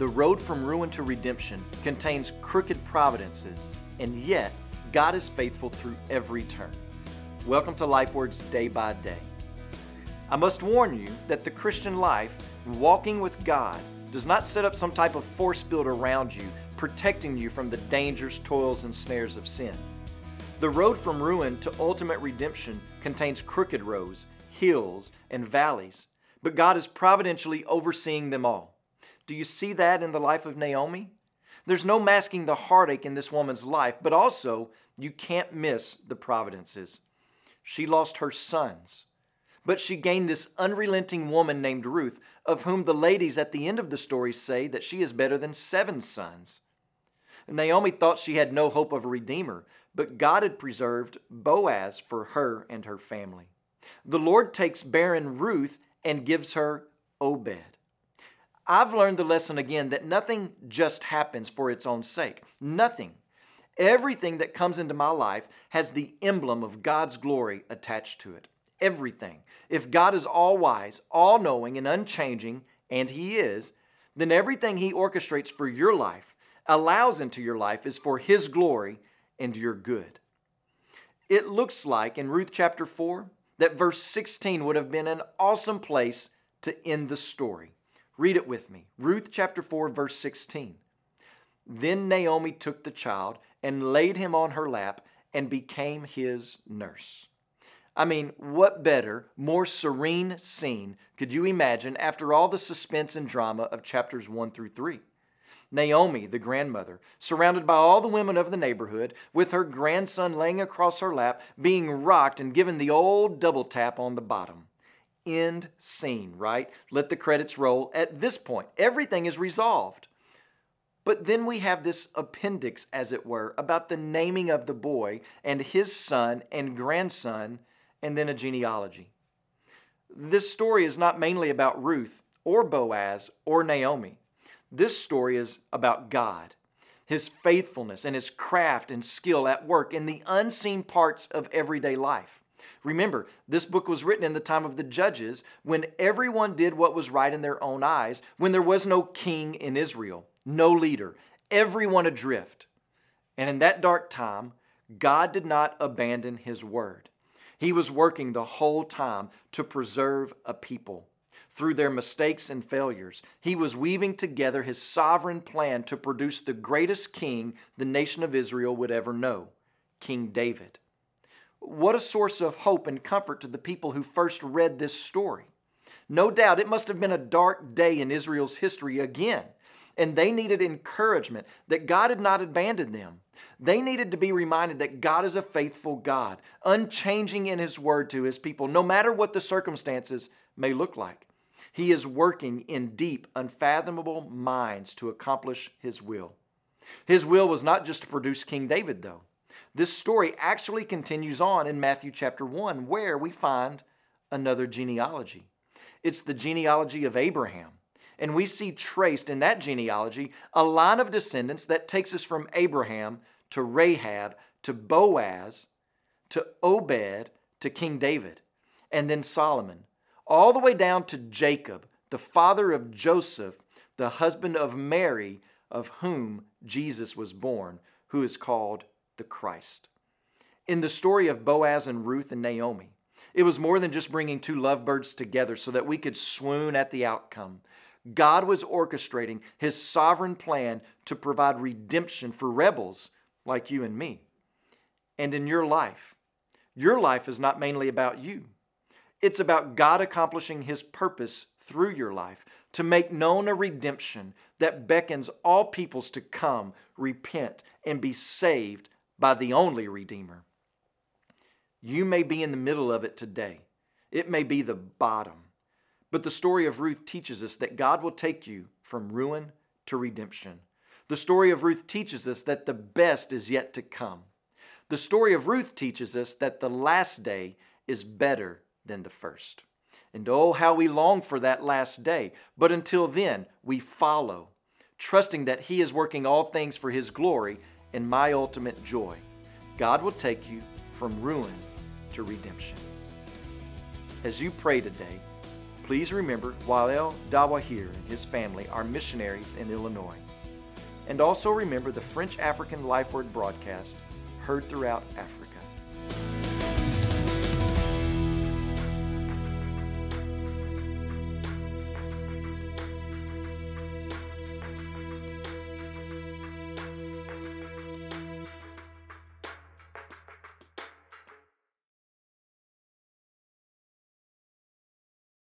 The road from ruin to redemption contains crooked providences, and yet God is faithful through every turn. Welcome to LifeWords Day by Day. I must warn you that the Christian life, walking with God, does not set up some type of force field around you, protecting you from the dangers, toils, and snares of sin. The road from ruin to ultimate redemption contains crooked roads, hills, and valleys, but God is providentially overseeing them all. Do you see that in the life of Naomi? There's no masking the heartache in this woman's life, but also you can't miss the providences. She lost her sons, but she gained this unrelenting woman named Ruth, of whom the ladies at the end of the story say that she is better than seven sons. Naomi thought she had no hope of a redeemer, but God had preserved Boaz for her and her family. The Lord takes barren Ruth and gives her Obed. I've learned the lesson again that nothing just happens for its own sake. Nothing. Everything that comes into my life has the emblem of God's glory attached to it. Everything. If God is all wise, all knowing, and unchanging, and He is, then everything He orchestrates for your life, allows into your life, is for His glory and your good. It looks like in Ruth chapter 4 that verse 16 would have been an awesome place to end the story. Read it with me. Ruth chapter 4, verse 16. Then Naomi took the child and laid him on her lap and became his nurse. I mean, what better, more serene scene could you imagine after all the suspense and drama of chapters 1 through 3? Naomi, the grandmother, surrounded by all the women of the neighborhood, with her grandson laying across her lap, being rocked and given the old double tap on the bottom end scene, right? Let the credits roll. At this point, everything is resolved. But then we have this appendix, as it were, about the naming of the boy and his son and grandson, and then a genealogy. This story is not mainly about Ruth or Boaz or Naomi. This story is about God, His faithfulness and His craft and skill at work in the unseen parts of everyday life. Remember, this book was written in the time of the judges when everyone did what was right in their own eyes, when there was no king in Israel, no leader, everyone adrift. And in that dark time, God did not abandon his word. He was working the whole time to preserve a people. Through their mistakes and failures, he was weaving together his sovereign plan to produce the greatest king the nation of Israel would ever know King David. What a source of hope and comfort to the people who first read this story. No doubt it must have been a dark day in Israel's history again, and they needed encouragement that God had not abandoned them. They needed to be reminded that God is a faithful God, unchanging in His word to His people, no matter what the circumstances may look like. He is working in deep, unfathomable minds to accomplish His will. His will was not just to produce King David, though. This story actually continues on in Matthew chapter 1, where we find another genealogy. It's the genealogy of Abraham. And we see traced in that genealogy a line of descendants that takes us from Abraham to Rahab to Boaz to Obed to King David and then Solomon, all the way down to Jacob, the father of Joseph, the husband of Mary, of whom Jesus was born, who is called the Christ. In the story of Boaz and Ruth and Naomi, it was more than just bringing two lovebirds together so that we could swoon at the outcome. God was orchestrating his sovereign plan to provide redemption for rebels like you and me. And in your life, your life is not mainly about you. It's about God accomplishing his purpose through your life to make known a redemption that beckons all peoples to come, repent, and be saved by the only Redeemer. You may be in the middle of it today. It may be the bottom. But the story of Ruth teaches us that God will take you from ruin to redemption. The story of Ruth teaches us that the best is yet to come. The story of Ruth teaches us that the last day is better than the first. And oh, how we long for that last day. But until then, we follow, trusting that He is working all things for His glory and my ultimate joy. God will take you from ruin to redemption. As you pray today, Please remember Wael Dawahir and his family are missionaries in Illinois. And also remember the French African Life Word broadcast heard throughout Africa.